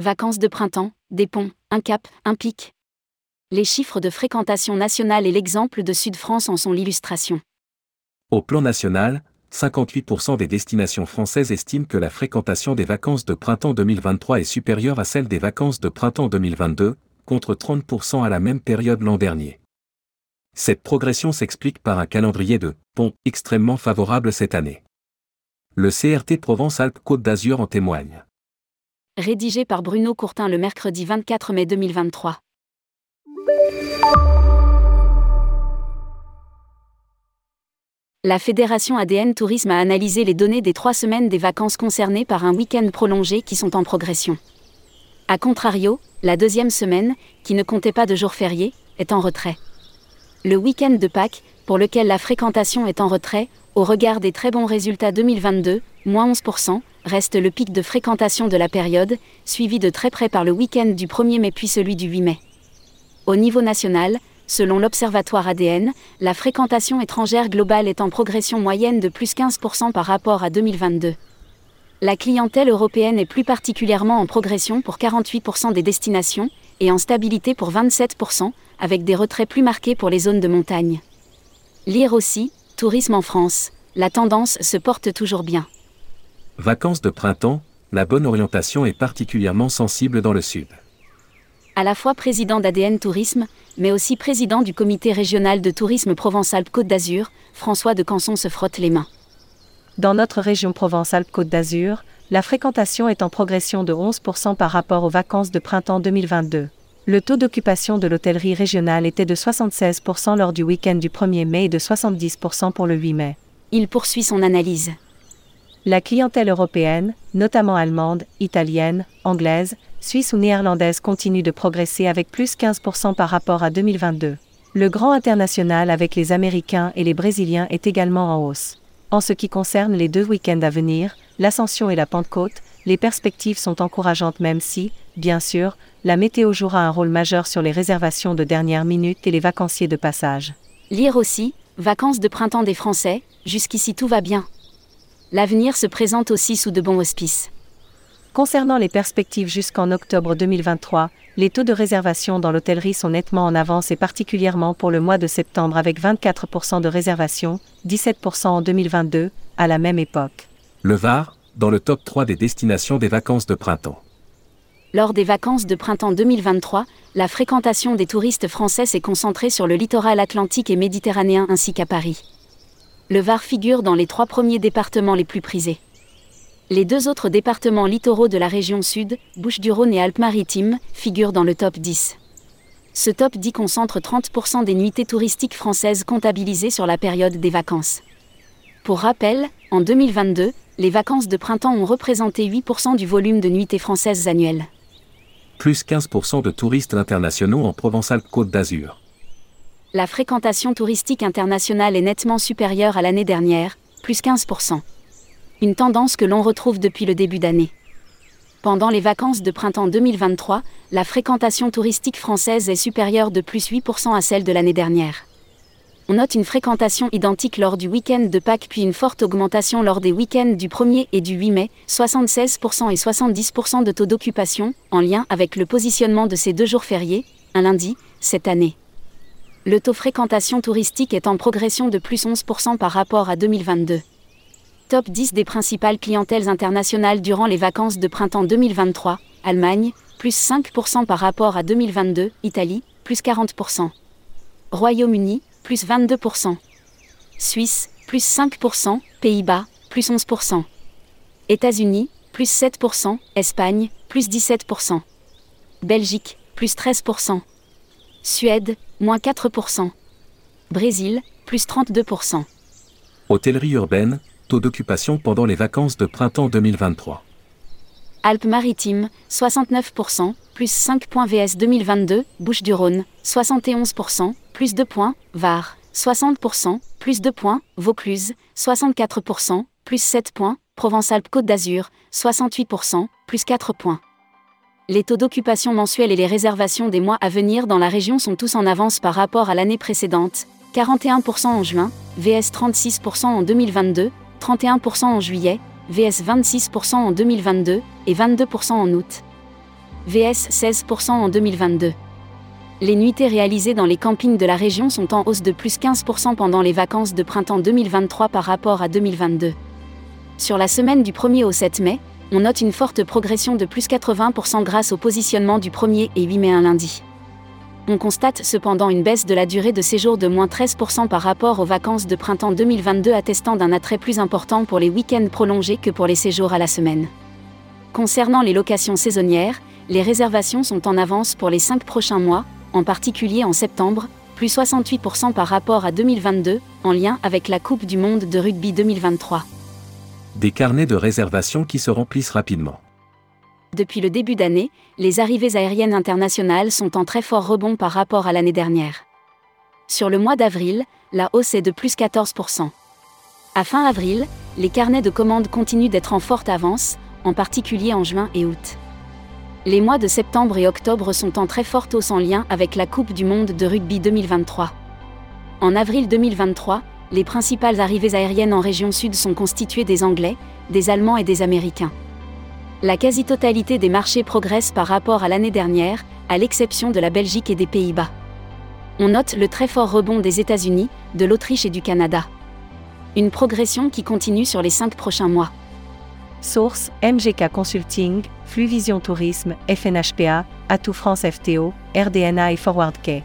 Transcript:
Vacances de printemps, des ponts, un cap, un pic. Les chiffres de fréquentation nationale et l'exemple de Sud-France en sont l'illustration. Au plan national, 58% des destinations françaises estiment que la fréquentation des vacances de printemps 2023 est supérieure à celle des vacances de printemps 2022, contre 30% à la même période l'an dernier. Cette progression s'explique par un calendrier de ponts extrêmement favorable cette année. Le CRT Provence-Alpes-Côte d'Azur en témoigne rédigé par Bruno Courtin le mercredi 24 mai 2023. La Fédération ADN Tourisme a analysé les données des trois semaines des vacances concernées par un week-end prolongé qui sont en progression. A contrario, la deuxième semaine, qui ne comptait pas de jours fériés, est en retrait. Le week-end de Pâques, pour lequel la fréquentation est en retrait, au regard des très bons résultats 2022, moins 11%, reste le pic de fréquentation de la période, suivi de très près par le week-end du 1er mai puis celui du 8 mai. Au niveau national, selon l'Observatoire ADN, la fréquentation étrangère globale est en progression moyenne de plus 15% par rapport à 2022. La clientèle européenne est plus particulièrement en progression pour 48% des destinations et en stabilité pour 27%, avec des retraits plus marqués pour les zones de montagne. Lire aussi, Tourisme en France, la tendance se porte toujours bien. Vacances de printemps, la bonne orientation est particulièrement sensible dans le sud. À la fois président d'ADN Tourisme, mais aussi président du comité régional de tourisme Provence-Alpes-Côte d'Azur, François de Canson se frotte les mains. Dans notre région Provence-Alpes-Côte d'Azur, la fréquentation est en progression de 11% par rapport aux vacances de printemps 2022. Le taux d'occupation de l'hôtellerie régionale était de 76% lors du week-end du 1er mai et de 70% pour le 8 mai. Il poursuit son analyse. La clientèle européenne, notamment allemande, italienne, anglaise, suisse ou néerlandaise continue de progresser avec plus 15% par rapport à 2022. Le grand international avec les Américains et les Brésiliens est également en hausse. En ce qui concerne les deux week-ends à venir, l'Ascension et la Pentecôte, les perspectives sont encourageantes même si, bien sûr, la météo jouera un rôle majeur sur les réservations de dernière minute et les vacanciers de passage. Lire aussi, vacances de printemps des Français, jusqu'ici tout va bien l'avenir se présente aussi sous de bons auspices. Concernant les perspectives jusqu'en octobre 2023, les taux de réservation dans l'hôtellerie sont nettement en avance et particulièrement pour le mois de septembre avec 24% de réservation, 17% en 2022, à la même époque. Le Var, dans le top 3 des destinations des vacances de printemps. Lors des vacances de printemps 2023, la fréquentation des touristes français s'est concentrée sur le littoral atlantique et méditerranéen ainsi qu'à Paris le Var figure dans les trois premiers départements les plus prisés. Les deux autres départements littoraux de la région sud, Bouches-du-Rhône et Alpes-Maritimes, figurent dans le top 10. Ce top 10 concentre 30% des nuitées touristiques françaises comptabilisées sur la période des vacances. Pour rappel, en 2022, les vacances de printemps ont représenté 8% du volume de nuitées françaises annuelles. Plus 15% de touristes internationaux en Provence-Alpes-Côte d'Azur la fréquentation touristique internationale est nettement supérieure à l'année dernière, plus 15%. Une tendance que l'on retrouve depuis le début d'année. Pendant les vacances de printemps 2023, la fréquentation touristique française est supérieure de plus 8% à celle de l'année dernière. On note une fréquentation identique lors du week-end de Pâques puis une forte augmentation lors des week-ends du 1er et du 8 mai, 76% et 70% de taux d'occupation, en lien avec le positionnement de ces deux jours fériés, un lundi, cette année le taux fréquentation touristique est en progression de plus 11% par rapport à 2022. Top 10 des principales clientèles internationales durant les vacances de printemps 2023, Allemagne, plus 5% par rapport à 2022, Italie, plus 40%. Royaume-Uni, plus 22%. Suisse, plus 5%, Pays-Bas, plus 11%. États-Unis, plus 7%, Espagne, plus 17%. Belgique, plus 13%. Suède, moins 4%. Brésil, plus 32%. Hôtellerie urbaine, taux d'occupation pendant les vacances de printemps 2023. Alpes-Maritimes, 69%, plus 5 points VS 2022, Bouches-du-Rhône, 71%, plus 2 points, Var, 60%, plus 2 points, Vaucluse, 64%, plus 7 points, Provence-Alpes-Côte d'Azur, 68%, plus 4 points. Les taux d'occupation mensuels et les réservations des mois à venir dans la région sont tous en avance par rapport à l'année précédente, 41% en juin, VS 36% en 2022, 31% en juillet, VS 26% en 2022 et 22% en août. vs 16% en 2022. Les nuitées réalisées dans les campings de la région sont en hausse de plus 15% pendant les vacances de printemps 2023 par rapport à 2022. Sur la semaine du 1er au 7 mai, on note une forte progression de plus 80% grâce au positionnement du 1er et 8 mai un lundi. On constate cependant une baisse de la durée de séjour de moins 13% par rapport aux vacances de printemps 2022 attestant d'un attrait plus important pour les week-ends prolongés que pour les séjours à la semaine. Concernant les locations saisonnières, les réservations sont en avance pour les 5 prochains mois, en particulier en septembre, plus 68% par rapport à 2022, en lien avec la Coupe du Monde de rugby 2023. Des carnets de réservation qui se remplissent rapidement. Depuis le début d'année, les arrivées aériennes internationales sont en très fort rebond par rapport à l'année dernière. Sur le mois d'avril, la hausse est de plus 14%. À fin avril, les carnets de commandes continuent d'être en forte avance, en particulier en juin et août. Les mois de septembre et octobre sont en très forte hausse en lien avec la Coupe du Monde de rugby 2023. En avril 2023, les principales arrivées aériennes en région sud sont constituées des Anglais, des Allemands et des Américains. La quasi-totalité des marchés progresse par rapport à l'année dernière, à l'exception de la Belgique et des Pays-Bas. On note le très fort rebond des États-Unis, de l'Autriche et du Canada. Une progression qui continue sur les cinq prochains mois. Source MGK Consulting, Fluvision Tourisme, FNHPA, Atout France FTO, RDNA et Forward K.